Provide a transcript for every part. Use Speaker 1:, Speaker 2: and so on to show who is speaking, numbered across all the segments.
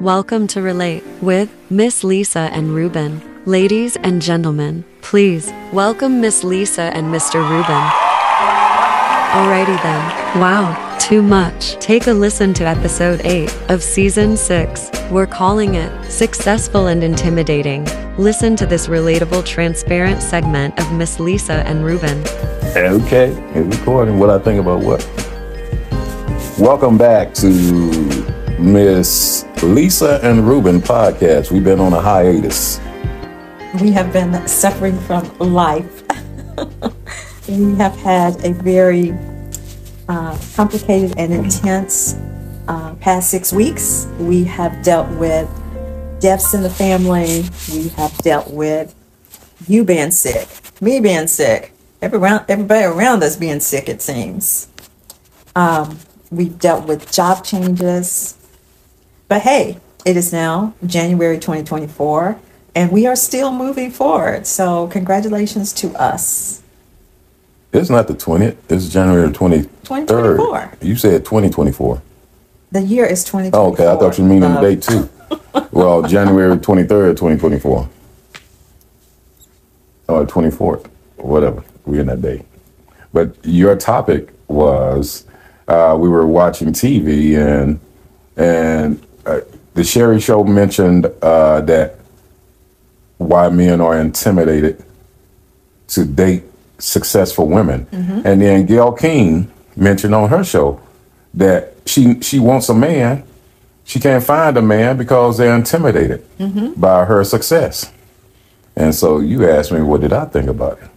Speaker 1: Welcome to Relate with Miss Lisa and Ruben. Ladies and gentlemen, please welcome Miss Lisa and Mr. Ruben. Alrighty then. Wow, too much. Take a listen to episode 8 of season 6. We're calling it Successful and Intimidating. Listen to this relatable, transparent segment of Miss Lisa and Ruben.
Speaker 2: Okay, recording what I think about what. Welcome back to Miss Lisa and Ruben podcast. We've been on a hiatus.
Speaker 3: We have been suffering from life. we have had a very uh, complicated and intense uh, past six weeks. We have dealt with deaths in the family. We have dealt with you being sick, me being sick, everyone, everybody around us being sick, it seems. Um, we've dealt with job changes. But hey, it is now January 2024, and we are still moving forward. So, congratulations to us.
Speaker 2: It's not the 20th, it's January 23rd.
Speaker 3: 2024.
Speaker 2: You said 2024.
Speaker 3: The year is 2024.
Speaker 2: Oh, okay, I thought you mean the date too. well, January 23rd, 2024. Or 24th, whatever. We're in that day. But your topic was uh, we were watching TV and and uh, the Sherri Show mentioned uh, that why men are intimidated to date successful women, and then Gayle King mentioned on her show that she she wants a man, she can't find a man because they're intimidated by her success. And so you asked me, what did I think about it?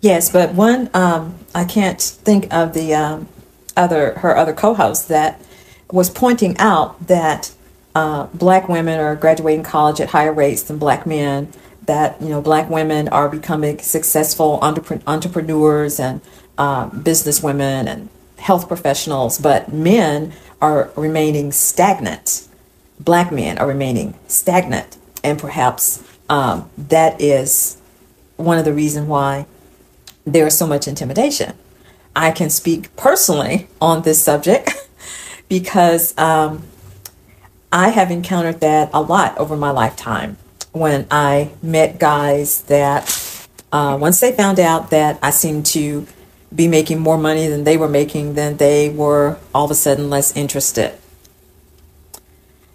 Speaker 3: Yes, but one, um, I can't think of the um, other her other co-host that was pointing out that uh, black women are graduating college at higher rates than black men. That you know, black women are becoming successful entrepre- entrepreneurs and uh, business women and health professionals, but men are remaining stagnant. Black men are remaining stagnant, and perhaps um, that is one of the reasons why there is so much intimidation. I can speak personally on this subject because um, I have encountered that a lot over my lifetime when I met guys that uh, once they found out that I seemed to be making more money than they were making, then they were all of a sudden less interested.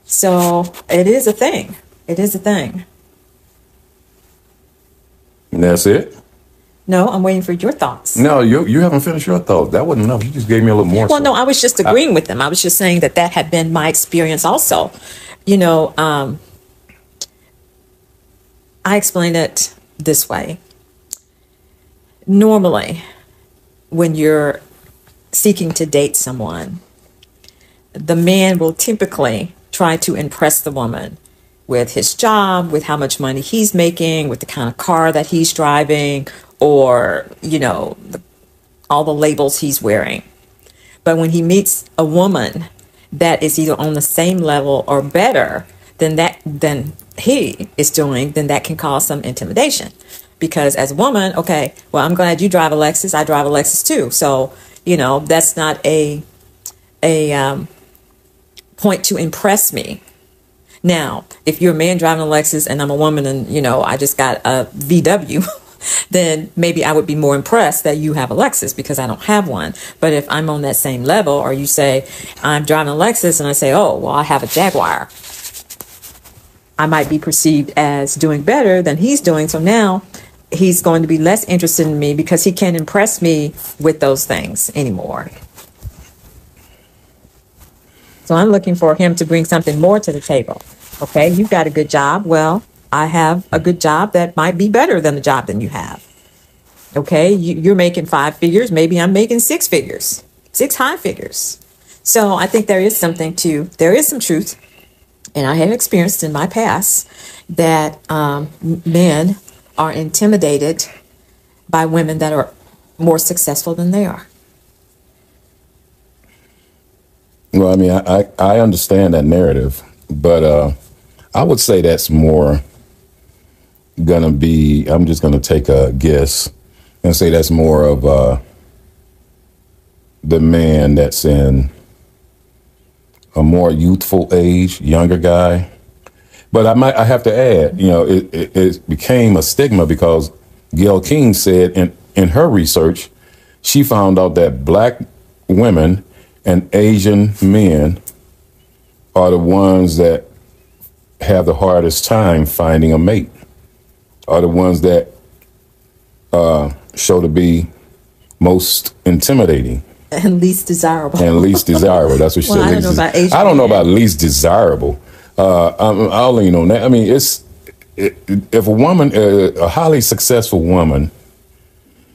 Speaker 3: So it is a thing. It is a thing.
Speaker 2: And that's it.
Speaker 3: No, I'm waiting for your thoughts.
Speaker 2: No, you you haven't finished your thoughts. That wasn't enough. You just gave me a little more.
Speaker 3: Well,
Speaker 2: so.
Speaker 3: no, I was just agreeing with them. I was just saying that that had been my experience also. You know, um, I explain it this way. Normally, when you're seeking to date someone, the man will typically try to impress the woman with his job, with how much money he's making, with the kind of car that he's driving, or, you know, the, all the labels he's wearing. But when he meets a woman that is either on the same level or better than that than he is doing, then that can cause some intimidation. Because as a woman, okay, well, I'm glad you drive a Lexus. I drive a Lexus too. So, you know, that's not a a um, point to impress me. Now, if you're a man driving a Lexus and I'm a woman and, you know, I just got a VW, then maybe I would be more impressed that you have a Lexus because I don't have one. But if I'm on that same level or you say I'm driving a Lexus and I say, oh, well, I have a Jaguar, I might be perceived as doing better than he's doing. So now he's going to be less interested in me because he can't impress me with those things anymore. So I'm looking for him to bring something more to the table. Okay, you've got a good job. Well, I have a good job that might be better than the job than you have. Okay, you, you're making five figures. Maybe I'm making six figures, six high figures. So I think there is something to, there is some truth. And I have experienced in my past that um, men are intimidated by women that are more successful than they are.
Speaker 2: Well, I mean, I, I, I understand that narrative, but uh, I would say that's more gonna be. I'm just gonna take a guess and say that's more of uh, the man that's in a more youthful age, younger guy. But I might I have to add, you know, it, it, it became a stigma because Gayle King said in, in her research, she found out that black women and Asian men are the ones that have the hardest time finding a mate, are the ones that uh, show to be most intimidating
Speaker 3: And least desirable.
Speaker 2: and least desirable. That's what she
Speaker 3: Well,
Speaker 2: said.
Speaker 3: I don't know about
Speaker 2: des- I don't know about least desirable. Uh, I'm, I'll lean on that. I mean, it's it, if a woman, uh, a highly successful woman,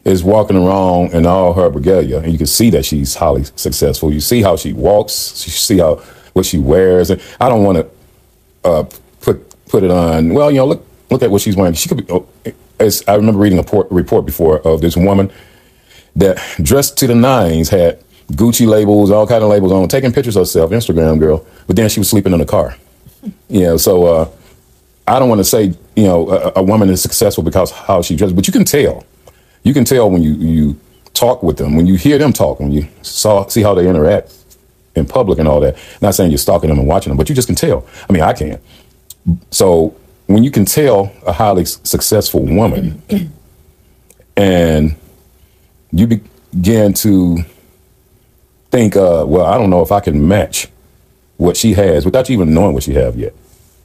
Speaker 2: is walking around in all her regalia, and you can see that she's highly successful. You see how she walks. You see how what she wears. And I don't want to uh, put put it on. Well, you know, look look at what she's wearing. She could be. Oh, as I remember reading a report, report before of this woman that dressed to the nines had Gucci labels, all kind of labels on, taking pictures of herself, Instagram girl. But then she was sleeping in a car. You know, so uh, I don't want to say you know a, a woman is successful because how she dresses, but you can tell. You can tell when you you talk with them, when you hear them talk, when you saw see how they interact in public and all that. Not saying you're stalking them and watching them, but you just can tell. I mean, I can. So when you can tell a highly successful woman, and you begin to think, uh, well, I don't know if I can match what she has without you even knowing what she have yet.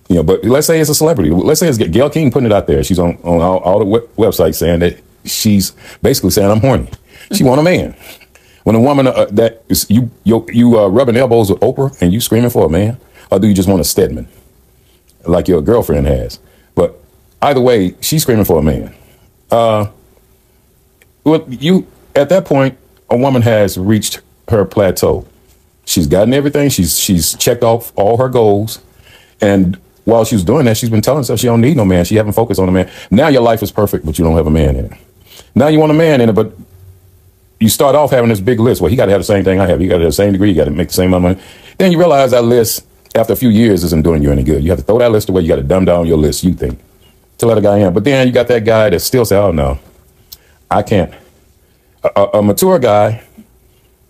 Speaker 2: You know, but let's say it's a celebrity. Let's say it's Gayle King putting it out there. She's on, on all, all the web- websites saying that she's basically saying I'm horny. She want a man. When a woman uh, that is you you you uh, rubbing elbows with Oprah and you screaming for a man, or do you just want a Stedman like your girlfriend has? But either way, she's screaming for a man. Uh, well, you at that point, a woman has reached her plateau. She's gotten everything. She's she's checked off all her goals, and while she was doing that, she's been telling herself she don't need no man. She haven't focused on a man. Now your life is perfect, but you don't have a man in it. Now you want a man in it, but you start off having this big list. Well, he got to have the same thing I have. You got to have the same degree. You got to make the same amount of money. Then you realize that list, after a few years, isn't doing you any good. You have to throw that list away. You got to dumb down your list. You think to let a guy in, but then you got that guy that still say, "Oh no, I can't." A, a, a mature guy,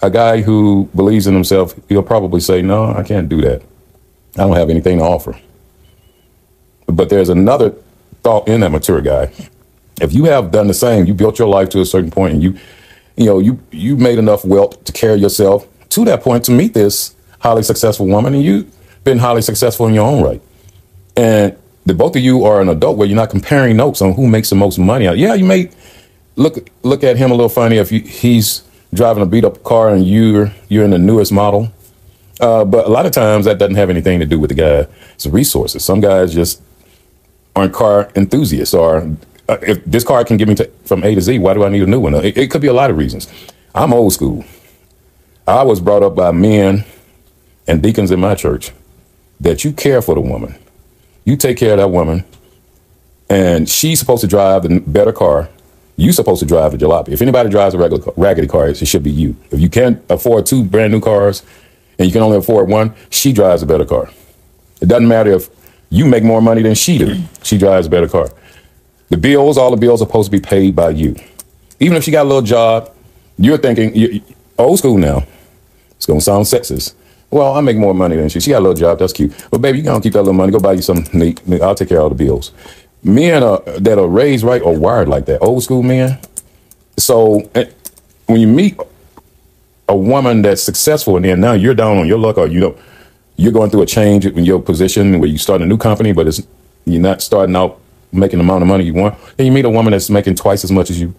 Speaker 2: a guy who believes in himself, he'll probably say, "No, I can't do that. I don't have anything to offer." But there's another thought in that mature guy. If you have done the same, you built your life to a certain point, and you, you know, you you made enough wealth to carry yourself to that point to meet this highly successful woman, and you've been highly successful in your own right. And the both of you are an adult where you're not comparing notes on who makes the most money. Yeah, you may look look at him a little funny if you, he's driving a beat up car and you're you're in the newest model. Uh, but a lot of times that doesn't have anything to do with the guy's resources. Some guys just aren't car enthusiasts or uh, if this car can get me to, from A to Z, why do I need a new one? It, it could be a lot of reasons. I'm old school. I was brought up by men and deacons in my church that you care for the woman. You take care of that woman, and she's supposed to drive the better car. You're supposed to drive the jalopy. If anybody drives a regular ca- raggedy car, it should be you. If you can't afford two brand new cars and you can only afford one, she drives a better car. It doesn't matter if you make more money than she do. She drives a better car. The bills, all the bills are supposed to be paid by you. Even if she got a little job, you're thinking, you you- old school now. It's gonna sound sexist. Well, I make more money than she. She got a little job. That's cute. But baby, you gonna keep that little money. Go buy you some I'll take care of all the bills. Men are, that are raised right or wired like that. Old school men. So eh, when you meet a woman that's successful, and then now you're down on your luck, or you know, you're going through a change in your position where you start a new company, but it's you're not starting out making the amount of money you want. Then you meet a woman that's making twice as much as you.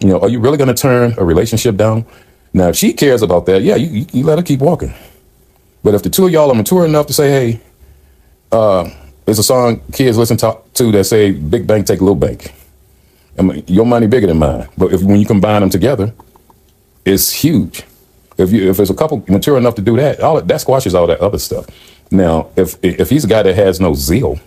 Speaker 2: You know, are you really going to turn a relationship down? Now, if she cares about that, yeah, you, you let her keep walking. But if the two of y'all are mature enough to say, hey, uh, there's a song kids listen to, to that say, big bank take little bank. I mean, your money bigger than mine. But if when you combine them together, it's huge. If you if there's a couple mature enough to do that, all that squashes all that other stuff. Now, if if he's a guy that has no zeal,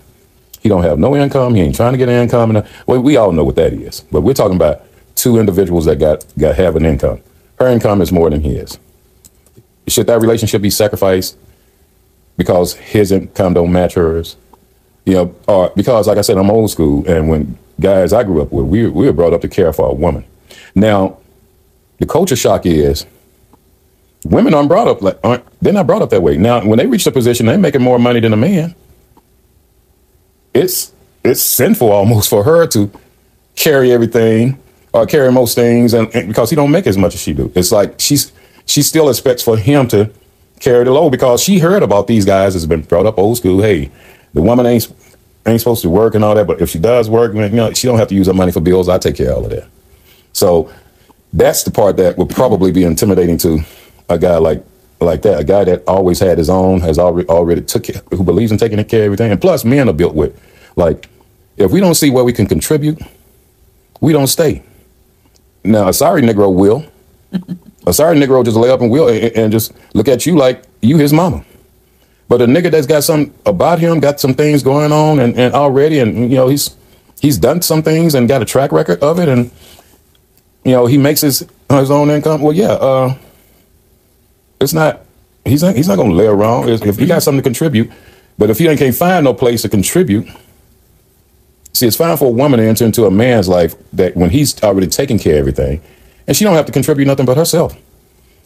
Speaker 2: he don't have no income, he ain't trying to get an income, and well, we all know what that is. But we're talking about two individuals that got got have an income. Her income is more than his. Should that relationship be sacrificed because his income don't match hers? You know, or because like I said, I'm old school, and when guys I grew up with, we we were brought up to care for a woman. Now, the culture shock is Women aren't brought up like aren't they're not brought up that way. Now, when they reach the position, they're making more money than a man. It's it's sinful almost for her to carry everything or carry most things, and, and because he don't make as much as she do. It's like she's she still expects for him to carry the load because she heard about these guys that's been brought up old school. Hey, the woman ain't ain't supposed to work and all that, but if she does work, you know, she don't have to use her money for bills. I take care of all of that. So that's the part that would probably be intimidating to a guy like like that, a guy that always had his own, has already already took care, who believes in taking care of everything. And plus, men are built with like if we don't see where we can contribute, we don't stay. Now, a sorry Negro will. a sorry Negro just lay up and will and, just look at you like you his mama. But a nigga that's got some about him, got some things going on and, and already, and you know, he's he's done some things and got a track record of it, and you know, he makes his his own income. Well, yeah, uh, it's not he's not he's not gonna lay around if, if he got something to contribute. But if he ain't can't find no place to contribute, see, it's fine for a woman to enter into a man's life that when he's already taking care of everything, and she don't have to contribute nothing but herself.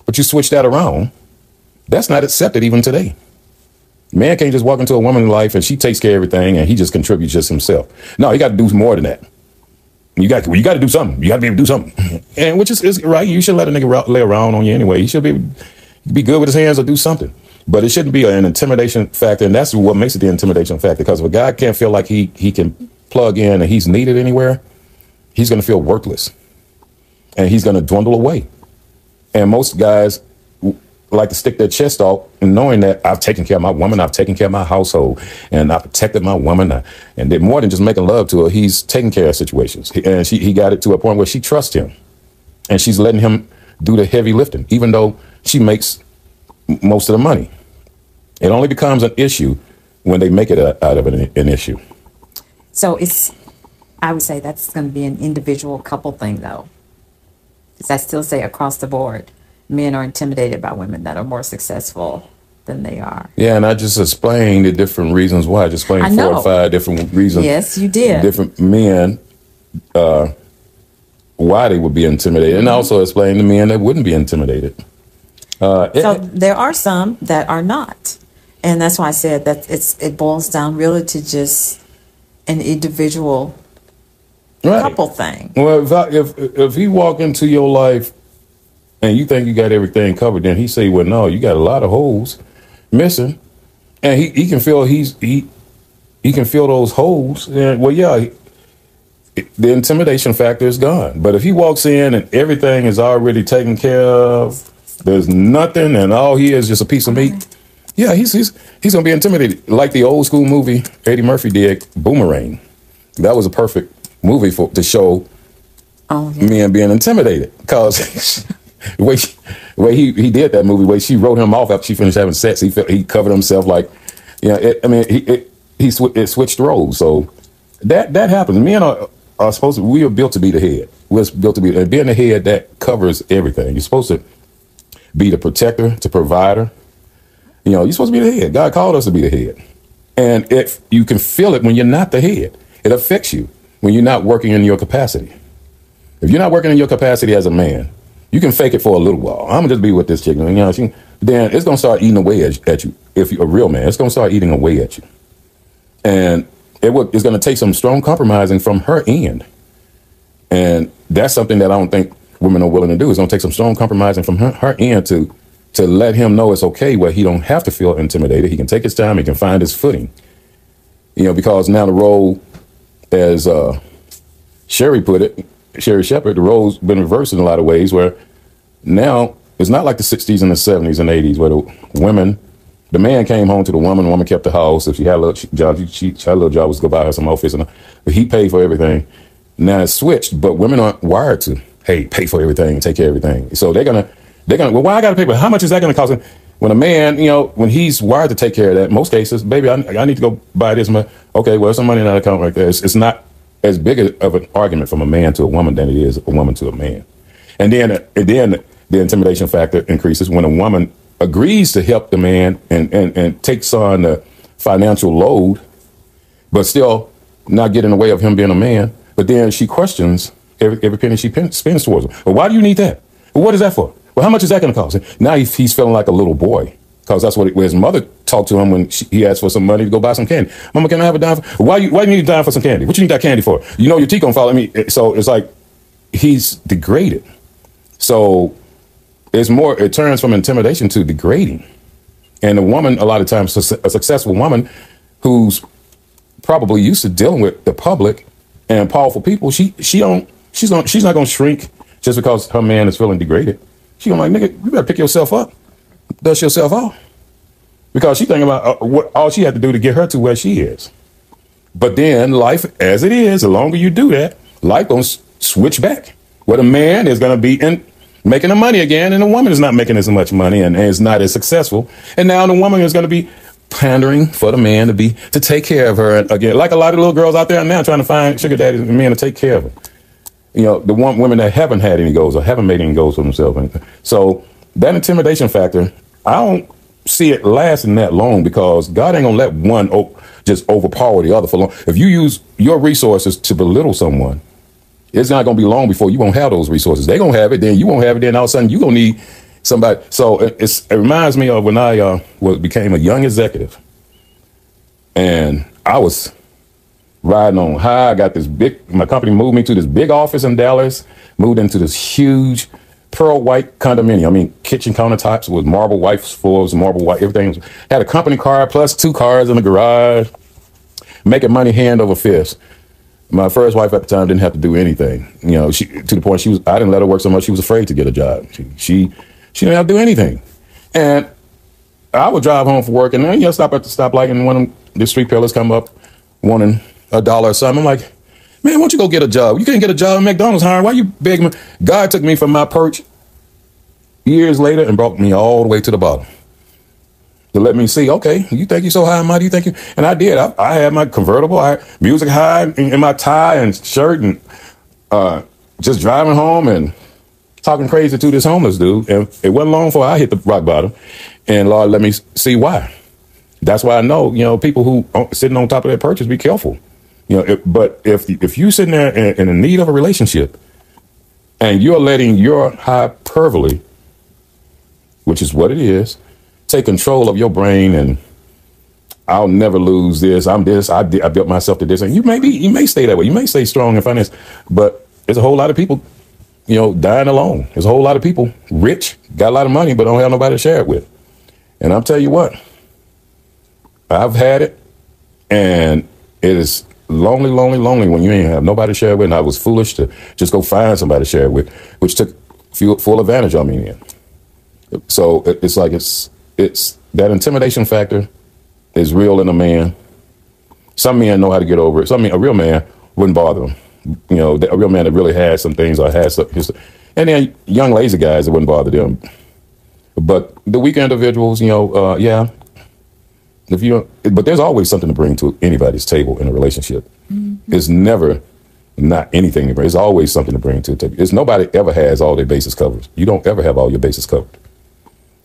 Speaker 2: But you switch that around, that's not accepted even today. Man can't just walk into a woman's life and she takes care of everything and he just contributes just himself. No, he got to do more than that. You got you got to do something. You got to be able to do something, and which is, is right. You should let a nigga lay around on you anyway. He should be be good with his hands or do something. But it shouldn't be an intimidation factor, and that's what makes it the intimidation factor. Because if a guy can't feel like he he can plug in and he's needed anywhere, he's going to feel worthless, and he's going to dwindle away. And most guys like to stick their chest out and knowing that I've taken care of my woman, I've taken care of my household, and I protected my woman. Uh, and then more than just making love to her, he's taking care of situations. And she, he got it to a point where she trusts him, and she's letting him do the heavy lifting, even though she makes most of the money. It only becomes an issue when they make it a, out of an, an issue.
Speaker 3: So it's, I would say that's going to be an individual couple thing, though. I still say across the board men are intimidated by women that are more successful than they are.
Speaker 2: Yeah, and I just explained the different reasons why. I just explained
Speaker 3: I
Speaker 2: four or five different reasons.
Speaker 3: Yes, you did.
Speaker 2: Different men, uh, why they would be intimidated, and also explained the men that wouldn't be intimidated. Uh, it-
Speaker 3: So there are some that are not, and that's why I said that it's it boils down really to just an individual
Speaker 2: right.
Speaker 3: couple thing.
Speaker 2: Well, if, I, if if he walk into your life and you think you got everything covered, then he say, "Well, no, you got a lot of holes missing," and he, he can feel he's he he can feel those holes. And well, yeah, he- the intimidation factor is gone. But if he walks in and everything is already taken care of, there's nothing, and all he is just a piece of meat. Mm-hmm. Yeah, he's he's he's gonna be intimidated, like the old school movie Eddie Murphy did, Boomerang. That was a perfect movie for to show
Speaker 3: Oh, yeah.
Speaker 2: men being intimidated because the way, she, the way he, he did that movie, the way she wrote him off after she finished having sex, he felt, he covered himself like, you know, it, I mean, he it, he sw- it switched roles. So that that happens. Men are, are supposed to. We are built to be the head. We're built to be and being the head that covers everything. You're supposed to be the protector, the provider. You know, you're supposed to be the head. God called us to be the head, and if you can feel it when you're not the head, it affects you when you're not working in your capacity. If you're not working in your capacity as a man, you can fake it for a little while. I'm gonna just be with this chick, you know. She, then it's gonna start eating away at, at you. If you're a real man, it's gonna start eating away at you, and it will, it's gonna take some strong compromising from her end, and that's something that I don't think women are willing to do. It's gonna take some strong compromising from her, her end to to let him know it's okay, where he don't have to feel intimidated. He can take his time. He can find his footing. You know, because now the role, as uh, Sherri put it, Sherri Shepherd, the role's been reversed in a lot of ways where now it's not like the 60s and the 70s and 80s where the women, the man came home to the woman, the woman kept the house. If she had a little job, she, she, had a little job was to go buy her some office and but he paid for everything. Now it's switched, but women aren't wired to, hey, pay for everything take care of everything. So they're gonna, they're gonna, well, why I gotta pay it? How much is that gonna cost? When a man, you know, when he's wired to take care of that, most cases, baby, I, I need to go buy this. money. Okay, well, some money in that account right there. It's, it's not as big of an argument from a man to a woman than it is a woman to a man. And then, and then the intimidation factor increases when a woman agrees to help the man and, and, and takes on the financial load, but still not get in the way of him being a man. But then she questions every, every penny she spends towards him. Well, why do you need that? What is that for? Well, how much is that going to cost? Now he, he's feeling like a little boy because that's what his mother talked to him when she, he asked for some money to go buy some candy. Mama, can I have a dime? For, why you why you need a dime for some candy? What you need that candy for? You know your teeth gonna fall. I mean, eh, so it's like he's degraded. So it's more. It turns from intimidation to degrading. And a woman, a lot of times, a successful woman who's probably used to dealing with the public and powerful people, she she don't she's not she's not gonna shrink just because her man is feeling degraded. She gonna like, nigga, you better pick yourself up, dust yourself off, because she thinking about uh, what all she had to do to get her to where she is. But then life, as it is, the longer you do that, life gonna switch back. Where the man is gonna be in making the money again, and the woman is not making as much money and, and is not as successful. And now the woman is gonna be pandering for the man to be to take care of her again, like a lot of little girls out there now trying to find sugar daddies and men to take care of them you know, the one women that haven't had any goals or haven't made any goals for themselves. So that intimidation factor, I don't see it lasting that long because God ain't gonna let one o- just overpower the other for long. If you use your resources to belittle someone, it's not gonna be long before you won't have those resources. They gonna have it, then you won't have it. Then all of a sudden you gonna need somebody. So it, it reminds me of when I uh, became a young executive, and I was riding on high. I got this big, my company moved me to this big office in Dallas, moved into this huge pearl white condominium. I mean, kitchen countertops with marble white floors, marble white, everything. Had a company car plus two cars in the garage, making money hand over fist. My first wife at the time didn't have to do anything, you know, she, to the point she was, I didn't let her work so much, she was afraid to get a job. She, she, she didn't have to do anything. And I would drive home from work and then, you know, stop at the stoplight and one of the street pillars come up wanting a dollar or something. I'm like, man, why don't you go get a job? You can't get a job at McDonald's, Hiring. Why you begging me? God took me from my perch years later and brought me all the way to the bottom. To let me see, okay, you think you're so high and mighty, you think you, and I did. I, I had my convertible, I music high in, in my tie and shirt and uh, just driving home and talking crazy to this homeless dude. And it wasn't long before I hit the rock bottom. And Lord, let me see why. That's why I know, you know, people who are sitting on top of that purchase, be careful. You know, if, but if if you sitting there in, in the need of a relationship, and you're letting your hyperbole, which is what it is, take control of your brain, and I'll never lose this. I'm this. I, I built myself to this, and you may be, you may stay that way. You may stay strong in finance, but there's a whole lot of people, you know, dying alone. There's a whole lot of people rich, got a lot of money, but don't have nobody to share it with. And I'll tell you what, I've had it, and it is lonely, lonely, lonely when you ain't have nobody to share it with. And I was foolish to just go find somebody to share it with, which took full, full advantage of me. In. So it- it's like it's it's that intimidation factor is real in a man. Some men know how to get over it. Some men, a real man wouldn't bother them. You know, a real man that really has some things or has some, and then young lazy guys it wouldn't bother them. But the weak individuals, you know, uh, yeah, if you but there's always something to bring to anybody's table in a relationship. Mm-hmm. It's never not anything to bring. It's always something to bring to the table. It's nobody ever has all their bases covered. You don't ever have all your bases covered.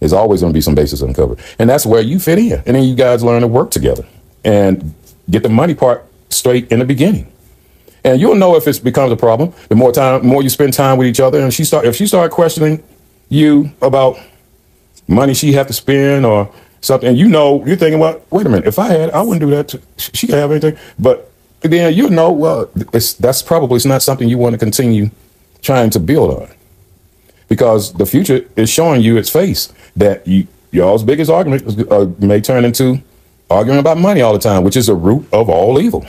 Speaker 2: There's always going to be some bases uncovered. And that's where you fit in. And then you guys learn to work together and get the money part straight in the beginning. And you'll know if it becomes a problem the more time more you spend time with each other and she start if she start questioning you about money she have to spend or something, you know, you're thinking, well, wait a minute, if I had, I wouldn't do that. To, she could have anything, but then you know, well, it's, that's probably it's not something you want to continue trying to build on, because the future is showing you its face that you y'all's biggest argument uh, may turn into arguing about money all the time, which is the root of all evil.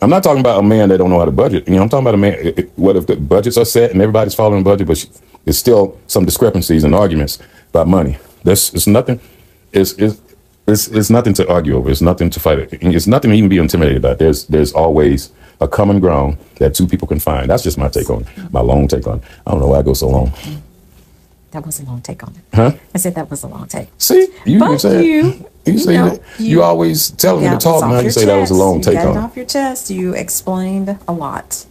Speaker 2: I'm not talking about a man that don't know how to budget. You know, I'm talking about a man. It, it- what if the budgets are set and everybody's following the budget, but there's still some discrepancies and arguments about money. There's it's nothing. It's it's it's, it's nothing to argue over. It's nothing to fight. It's nothing to even be intimidated about. There's there's always a common ground that two people can find. That's just my take on it. My long take on it. I don't know why I go so long.
Speaker 3: That was a long take on it.
Speaker 2: Huh?
Speaker 3: I said that was a long take.
Speaker 2: See, you
Speaker 3: But
Speaker 2: can say
Speaker 3: you-
Speaker 2: you,
Speaker 3: you
Speaker 2: say
Speaker 3: know,
Speaker 2: that.
Speaker 3: you-
Speaker 2: You, always tell me to talk, now you say that was a long
Speaker 3: you
Speaker 2: take
Speaker 3: got
Speaker 2: on
Speaker 3: it off your chest. You explained a lot.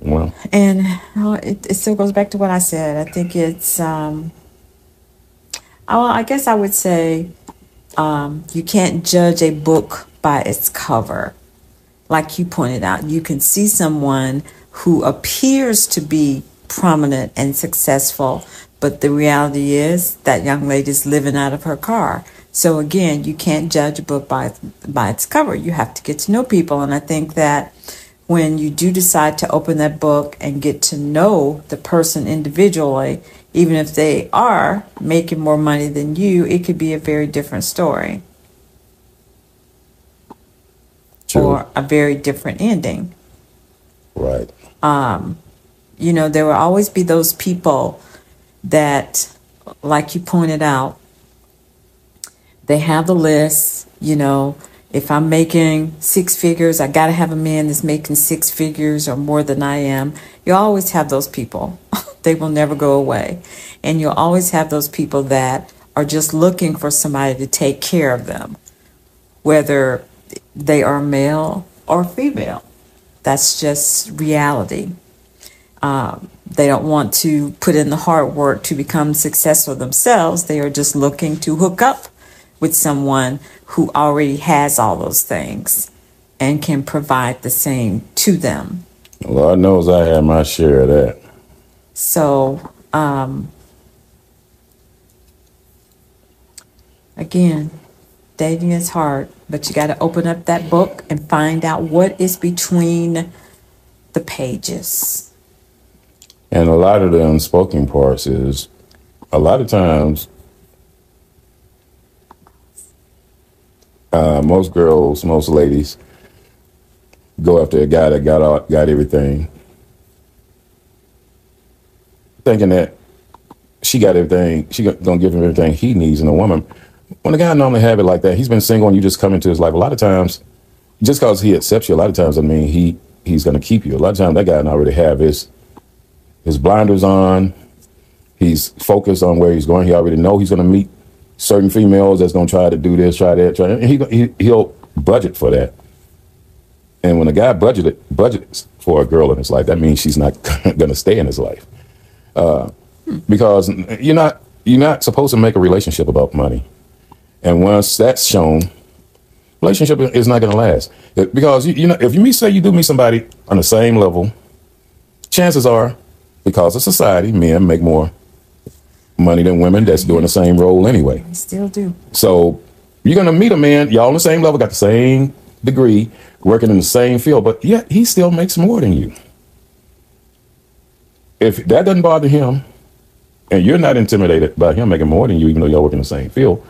Speaker 2: Well,
Speaker 3: And uh, it, it still goes back to what I said. I think it's, um, I guess I would say um, you can't judge a book by its cover. Like you pointed out, you can see someone who appears to be prominent and successful. But the reality is that young lady's living out of her car. So again, you can't judge a book by by its cover. You have to get to know people, and I think that when you do decide to open that book and get to know the person individually, even if they are making more money than you, it could be a very different story
Speaker 2: True.
Speaker 3: or a very different ending.
Speaker 2: Right.
Speaker 3: Um, you know, there will always be those people that, like you pointed out, they have the list, you know, if I'm making six figures, I got to have a man that's making six figures or more than I am. You always have those people. they will never go away. And you'll always have those people that are just looking for somebody to take care of them, whether they are male or female. That's just reality. Um, they don't want to put in the hard work to become successful themselves. They are just looking to hook up with someone who already has all those things and can provide the same to them.
Speaker 2: Lord knows I had my share of that.
Speaker 3: So, um, again, dating is hard, but you got to open up that book and find out what is between the pages.
Speaker 2: And a lot of the unspoken parts is a lot of times uh, most girls, most ladies go after a guy that got all, got everything, thinking that she got everything, she gonna give him everything he needs in a woman. When a guy normally have it like that, he's been single and you just come into his life. A lot of times, just because he accepts you, a lot of times, I mean, he he's gonna keep you. A lot of times, that guy already have his his blinders on. He's focused on where he's going. He already know he's to meet certain females that's to try to do this, try that, try. And he, he he'll budget for that. And when a guy budgeted budgets for a girl in his life, that means she's not to stay in his life. Uh, because you're not you're not supposed to make a relationship about money. And once that's shown, relationship is not going to last. Because you, you know, if you meet, say you do meet somebody on the same level, chances are, because of society, men make more money than women that's doing the same role anyway.
Speaker 3: I still do.
Speaker 2: So you're gonna meet a man, y'all on the same level, got the same degree, working in the same field, but yet he still makes more than you. If that doesn't bother him, and you're not intimidated by him making more than you, even though y'all work in the same field,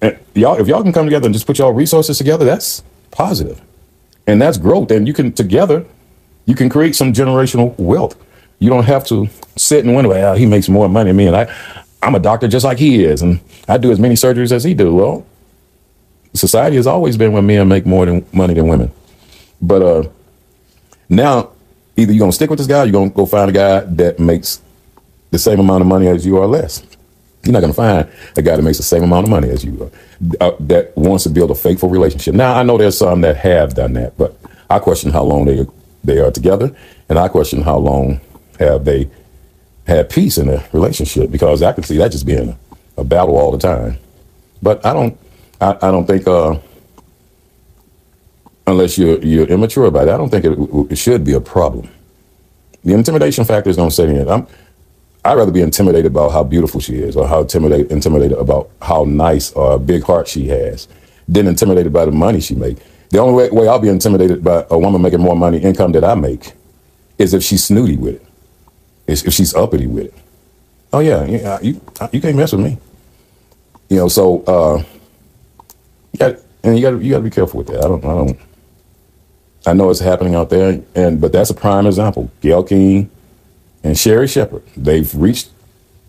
Speaker 2: and y'all, if y'all can come together and just put y'all resources together, that's positive, and that's growth, and you can together, you can create some generational wealth. You don't have to sit and wonder, well, he makes more money than me, and I, I'm a doctor just like he is, and I do as many surgeries as he do. Well, society has always been where men make more than money than women, but uh, now either you're gonna stick with this guy, or you're gonna go find a guy that makes the same amount of money as you or less. You're not gonna find a guy that makes the same amount of money as you are, uh, that wants to build a faithful relationship. Now I know there's some that have done that, but I question how long they they are together, and I question how long have they had peace in a relationship because I can see that just being a, battle all the time. But I don't, I, I don't think, uh, unless you're you're immature about it, I don't think it, it should be a problem. The intimidation factor is going to set in. I'm, I'd rather be intimidated about how beautiful she is, or how intimidated intimidated about how nice or big heart she has, than intimidated by the money she make. The only way, way I'll be intimidated by a woman making more money income that I make is if she's snooty with it is if she's uppity with it. Oh yeah, yeah, you you can't mess with me. You know, so uh, got and you got you got to be careful with that. I don't I don't. I know it's happening out there, and but that's a prime example. Gayle King and Sherri Shepherd. They've reached,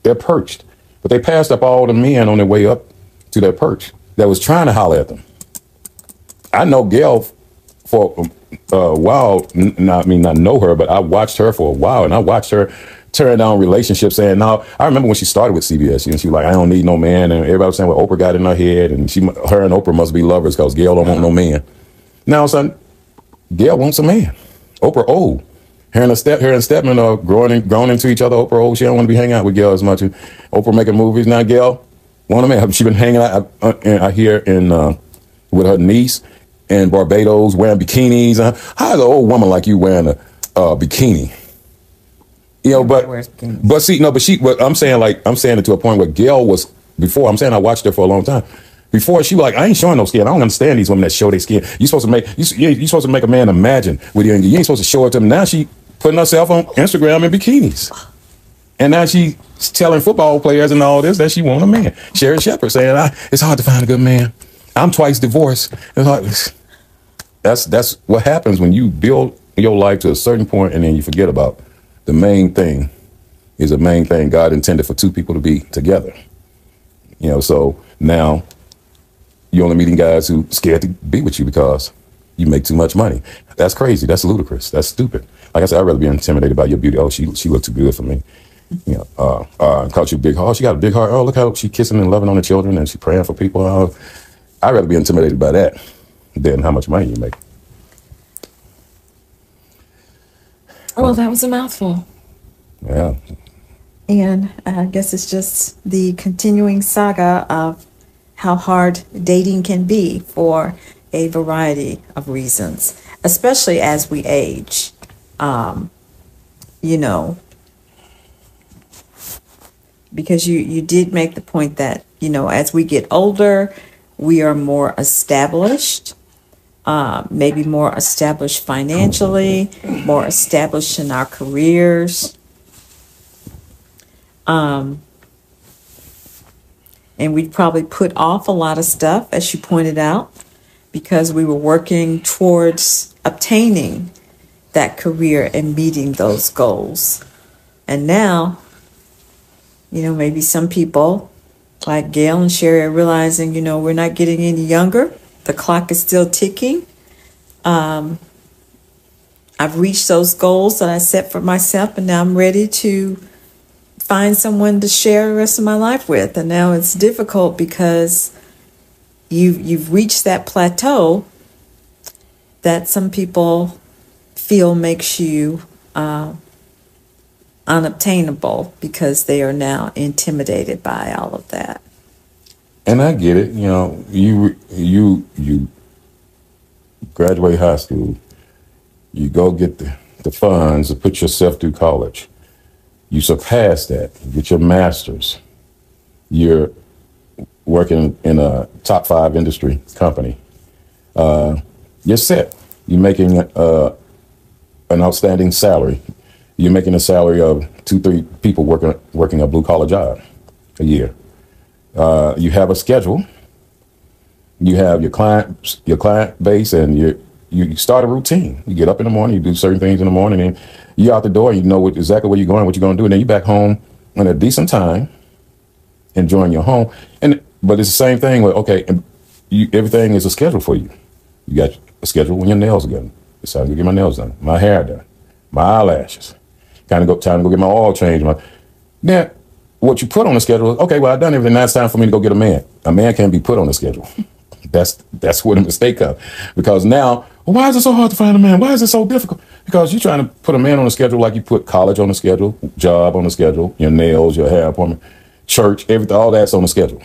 Speaker 2: they're perched, but they passed up all the men on their way up to their perch that was trying to holler at them. I know Gayle for a while. n- Not I mean, I know her, but I watched her for a while, and I watched her turn down relationships. Saying, "Now, I remember when she started with CBS, and she was like, I don't need no man,' and everybody was saying, well, Oprah got in her head, and she, her and Oprah must be lovers because Gayle don't want no uh-huh. man. Now, son, Gayle wants a man. Oprah old. Her and, step, her and Stedman are growing, in, growing into each other. Oprah old. She don't want to be hanging out with Gayle as much. Oprah making movies now. Gayle want a man. She been hanging out. Uh, I, I, I hear in uh, with her niece in Barbados wearing bikinis. Uh, how's an old woman like you wearing a uh, bikini? You know, but but see, no, but she. But I'm saying like I'm saying it to a point where Gayle was before. I'm saying I watched her for a long time. Before she was like, I ain't showing no skin. I don't understand these women that show their skin. You supposed to make you you supposed to make a man imagine with you. You ain't supposed to show it to him. Now she putting herself on Instagram in bikinis, and now she's telling football players and all this that she want a man. Sherri Shepherd saying, I, "It's hard to find a good man. I'm twice divorced." It's hard. That's that's what happens when you build your life to a certain point and then you forget about the main thing is the main thing God intended for two people to be together. You know, so now you're only meeting guys who scared to be with you because you make too much money. That's crazy. That's ludicrous. That's stupid. Like I said, I'd rather be intimidated by your beauty. Oh, she she looked too good for me. You know, uh, uh, called you big heart. She got a big heart. Oh, look how she kissing and loving on the children and she praying for people. Oh, I'd rather be intimidated by that than how much money you make.
Speaker 3: Well, that was a mouthful.
Speaker 2: Yeah.
Speaker 3: And I guess it's just the continuing saga of how hard dating can be for a variety of reasons, especially as we age. Um, you know, because you, you did make the point that, you know, as we get older, we are more established, uh, maybe more established financially, more established in our careers. Um, and we probably put off a lot of stuff, as you pointed out, because we were working towards obtaining that career and meeting those goals. And now, you know, maybe some people like Gayle and Sherri are realizing, you know, we're not getting any younger. The clock is still ticking. Um, I've reached those goals that I set for myself, and now I'm ready to find someone to share the rest of my life with. And now it's difficult because you you've reached that plateau that some people feel makes you uh, unobtainable because they are now intimidated by all of that.
Speaker 2: And I get it. You know, you you you graduate high school, you go get the, the funds to put yourself through college. You surpass that, get your master's. You're working in a top five industry company. Uh, you're set. You're making uh, an outstanding salary. You're making a salary of two, three people working working a blue collar job a year. Uh, you have a schedule. You have your client your client base, and you you start a routine. You get up in the morning, you do certain things in the morning, and you out the door. You know what, exactly where you're going, what you're going to do, and then you back home in a decent time, enjoying your home. And but it's the same thing with okay, you, everything is a schedule for you. You got a schedule when your nails are done. It's time to get my nails done, my hair done, my eyelashes. Kind of go time to go get my oil changed. My now, what you put on the schedule is okay. Well, I've done everything. Now it's time for me to go get a man. A man can't be put on the schedule. That's that's where the mistake comes. Because now, why is it so hard to find a man? Why is it so difficult? Because you're trying to put a man on the schedule like you put college on the schedule, job on the schedule, your nails, your hair appointment, church, everything, all that's on the schedule.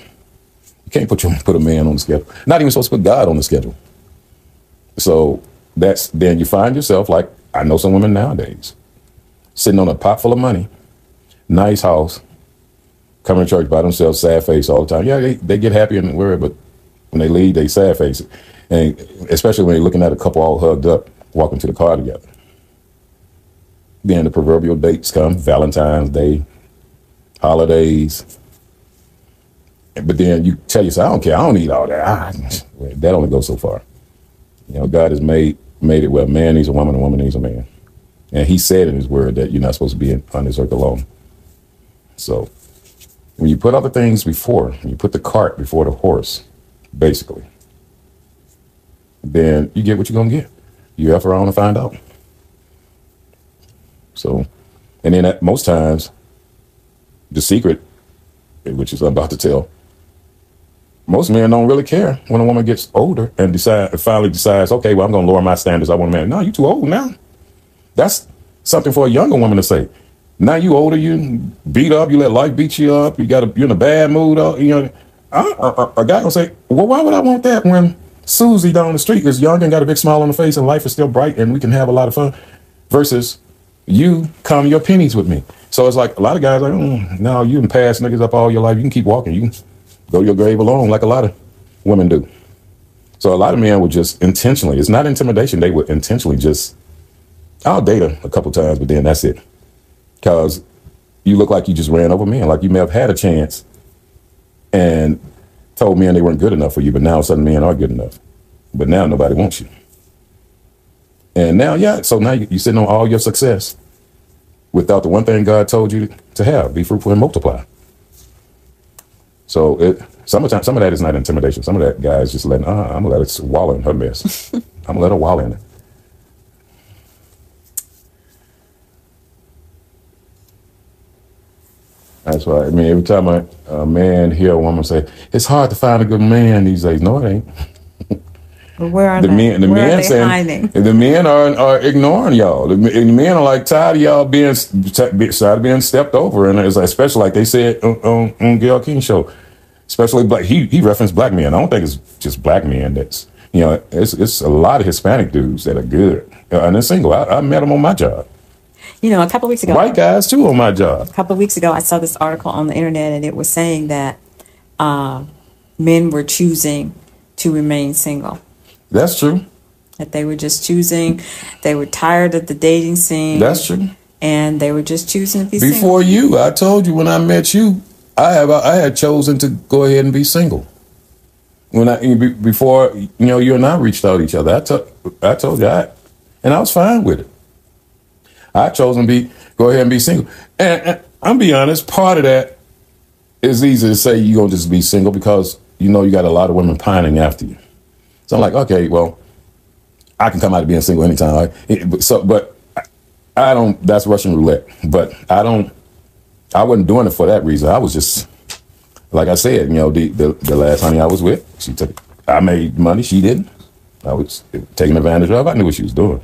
Speaker 2: You can't put your, put a man on the schedule. Not even supposed to put God on the schedule. So that's then you find yourself like I know some women nowadays sitting on a pot full of money, nice house, coming to church by themselves, sad face all the time. Yeah, they, they get happy and worried, but when they leave, they sad face. And especially when they're looking at a couple all hugged up, walking to the car together. Then the proverbial dates come, Valentine's Day, holidays. But then you tell yourself, I don't care, I don't need all that. Ah, that only goes so far. You know, God has made made it where a man needs a woman, a woman needs a man. And he said in his word that you're not supposed to be on this earth alone. So when you put other things before, when you put the cart before the horse, basically, then you get what you're gonna get. You have around to find out. So, and then at most times, the secret, which is I'm about to tell, most men don't really care when a woman gets older and decide finally decides, okay, well, I'm gonna lower my standards. I want a man. No, you're too old now. That's something for a younger woman to say. Now you older, you beat up, you let life beat you up, you got a, you're in a bad mood. uh, You know, a, guy gonna say, well, why would I want that when Susie down the street is young and got a big smile on her face and life is still bright and we can have a lot of fun, versus you come your pennies with me. So it's like a lot of guys like, mm, no, you can pass niggas up all your life. You can keep walking. You can go to your grave alone, like a lot of women do. So a lot of men would just intentionally. It's not intimidation. They would intentionally just. I'll date her a couple times, but then that's it. Because you look like you just ran over men, like you may have had a chance and told men they weren't good enough for you, but now sudden men are good enough. But now nobody wants you. And now, yeah, so now you're sitting on all your success without the one thing God told you to have be fruitful and multiply. So it sometimes some of that is not intimidation. Some of that guy is just letting, uh, I'm gonna let it wallow in her mess. I'm gonna let her wallow in it. That's why I mean every time a, a man hear a woman say, It's hard to find a good man these days. No, it ain't.
Speaker 3: But where are
Speaker 2: The
Speaker 3: they?
Speaker 2: men, the
Speaker 3: where are
Speaker 2: men
Speaker 3: they
Speaker 2: saying,
Speaker 3: hiding?
Speaker 2: the men are are ignoring y'all. The, men- the men are like tired of y'all being tired of being stepped over, and it's like, especially like they said on, on, on Gayle King show, especially black. He he referenced black men. I don't think it's just black men. That's you know, it's it's a lot of Hispanic dudes that are good uh, and they're single. I, I met them on my job.
Speaker 3: You know, a couple of weeks ago,
Speaker 2: White guys too on my job.
Speaker 3: a couple of weeks ago, I saw this article on the internet, and it was saying that uh, men were choosing to remain single.
Speaker 2: That's true.
Speaker 3: That they were just choosing. They were tired of the dating scene.
Speaker 2: That's true.
Speaker 3: and they were just choosing to be single.
Speaker 2: Before you, I told you when I met you, I have I had chosen to go ahead and be single. When I before you know you and I reached out to each other, I told I told you I, and I was fine with it. I chose to be go ahead and be single, and, and I'm be honest. Part of that is easy to say you're gonna just be single because you know you got a lot of women pining after you. So I'm like, okay, well, I can come out of being single anytime. So, but I- I don't. That's Russian roulette. But I don't. I wasn't doing it for that reason. I was just, like I said, you know, the the, the last honey I was with, she took. I made money. She didn't. I was taking advantage of. I knew what she was doing,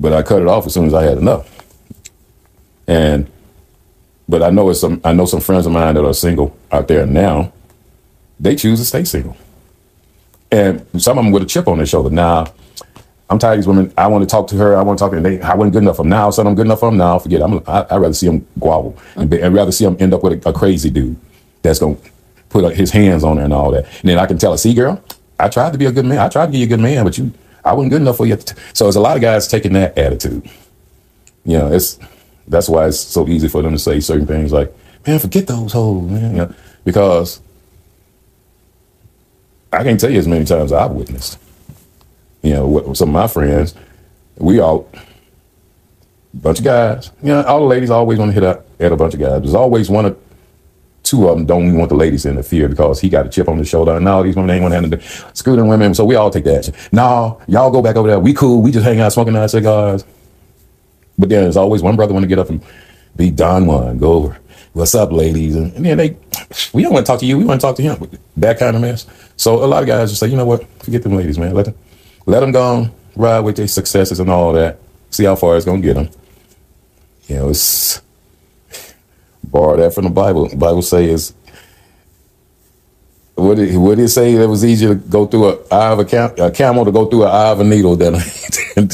Speaker 2: but I cut it off as soon as I had enough. And, but I know it's some. I know some friends of mine that are single out there now. They choose to stay single, and some of them with a chip on their shoulder. Now, I'm tired of these women. I want to talk to her. I want to talk to her. They, I wasn't good enough for them. Now, suddenly I'm good enough for them. Now, forget. it. I'm. I, I'd rather see them grovel and I'd rather see them end up with a, a crazy dude that's gonna put uh, his hands on her and all that. And then I can tell her, see, girl, I tried to be a good man. I tried to be a good man, but you, I wasn't good enough for you. So there's a lot of guys taking that attitude. You know, it's that's why it's so easy for them to say certain things like, "Man, forget those hoes, man," you know, because I can't tell you as many times I've witnessed you know, with some of my friends, we all bunch of guys. You know, all the ladies always want to hit up at a bunch of guys. There's always one or two of them don't even want the ladies to interfere because he got a chip on his shoulder. And now these women ain't want to handle screw them women. So we all take the action. No, y'all go back over there. We cool. We just hang out smoking our cigars. But then there's always one brother want to get up and be Don Juan. Go over. What's up, ladies? And, and then they, we don't want to talk to you. We want to talk to him. That kind of mess. So a lot of guys just say, you know what? Forget them ladies, man. Let them, let them go on, ride with their successes and all that. See how far it's gonna get them. You know, it's borrow that from the Bible. The Bible says, what did, what did it say? It was easier to go through a eye of a, cam- a camel to go through an eye of a needle than than,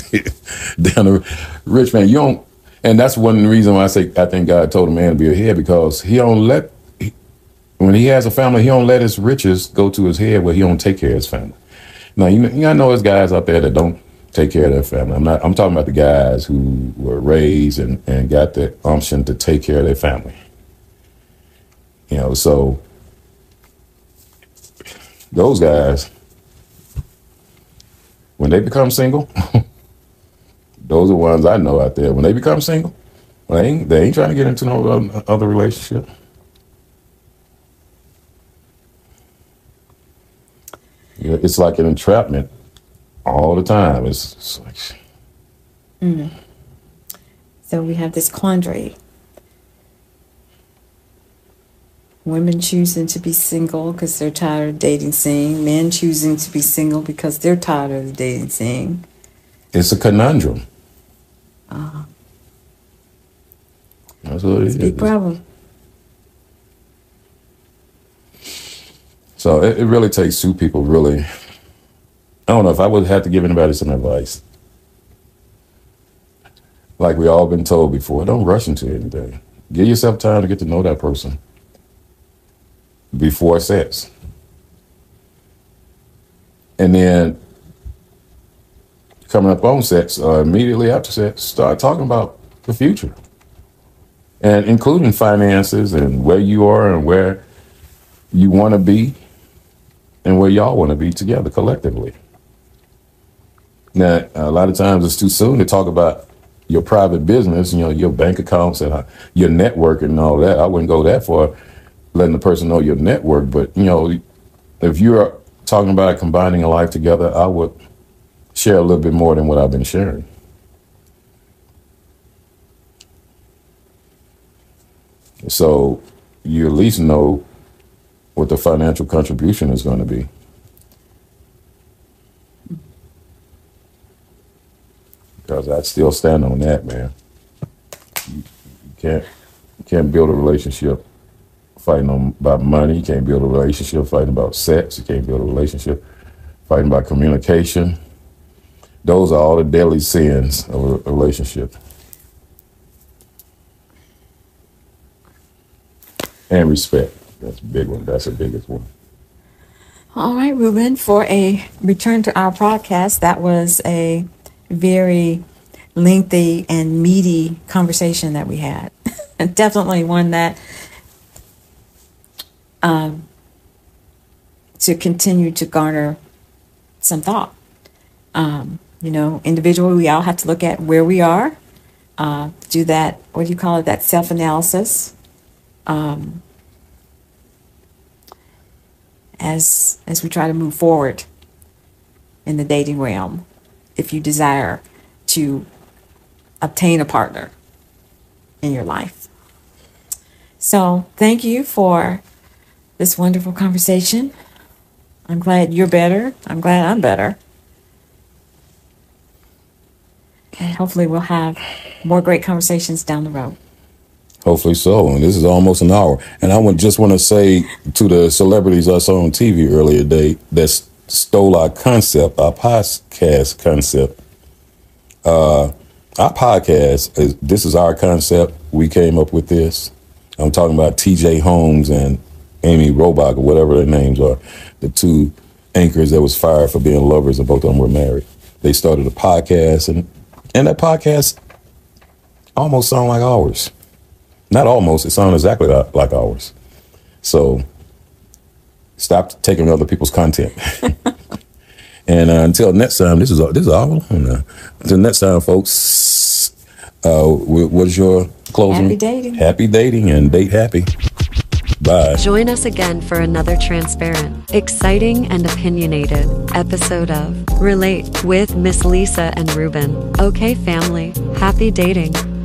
Speaker 2: a rich man. You don't, and that's one reason why I say I think God told a man to be a head because he don't let he- when he has a family, he don't let his riches go to his head where he don't take care of his family. Now you know, you know, I know there's guys out there that don't take care of their family. I'm not. I'm talking about the guys who were raised and and got the option to take care of their family. You know, so those guys, when they become single, those are ones I know out there. When they become single, they ain't, they ain't trying to get into no other- other relationship. It's like an entrapment all the time. It's, it's like mm.
Speaker 3: So we have this quandary. Women choosing to be single because they're tired of dating scene. Men choosing to be single because they're tired of the dating scene.
Speaker 2: it's a conundrum.
Speaker 3: Uh,
Speaker 2: That's what it
Speaker 3: it's a big
Speaker 2: is.
Speaker 3: problem.
Speaker 2: So it, it really takes two people. Really, I don't know if I would have to give anybody some advice. like we all been told before, don't rush into anything. Give yourself time to get to know that person before sex. And then coming up on sex, uh, immediately after sex, start talking about the future. And including finances and where you are and where you want to be and where y'all want to be together collectively. Now, a lot of times it's too soon to talk about your private business, you know, your bank accounts and uh, your network and all that. I wouldn't go that far, letting the person know your network. But you know, if you're talking about combining a life together, I would share a little bit more than what I've been sharing. So you at least know what the financial contribution is going to be. Because I still stand on that, man. You, can't you can't build a relationship fighting about money. You can't build a relationship fighting about sex. You can't build a relationship fighting about communication. Those are all the deadly sins of a relationship. And respect. That's a big one. That's the biggest one.
Speaker 3: All right, Ruben, for a return to our podcast, that was a very lengthy and meaty conversation that we had. definitely one that um, to continue to garner some thought. Um, you know, individually, we all have to look at where we are, uh, do that, what do you call it, that self analysis. Um, as as we try to move forward in the dating realm if you desire to obtain a partner in your life. So, thank you for this wonderful conversation. I'm glad you're better. I'm glad I'm better. And hopefully, we'll have more great conversations down the road.
Speaker 2: Hopefully so. And this is almost an hour. And I would just want to say to the celebrities I saw on TV earlier today that stole our concept, our podcast concept. Uh, our podcast is this is our concept. We came up with this. I'm talking about T.J. Holmes and Amy Robach or whatever their names are, the two anchors that was fired for being lovers, and both of them were married. They started a podcast, and and that podcast almost sounded like ours. Not almost, it sounded exactly like ours. So stop taking other people's content. and uh, until next time, this is all, this is all. Until next time, folks. Uh, what's your closing?
Speaker 3: Happy dating.
Speaker 2: Happy dating and date happy. Bye.
Speaker 1: Join us again for another transparent, exciting, and opinionated episode of Relate with Miss Lisa and Ruben. Okay, family, happy dating.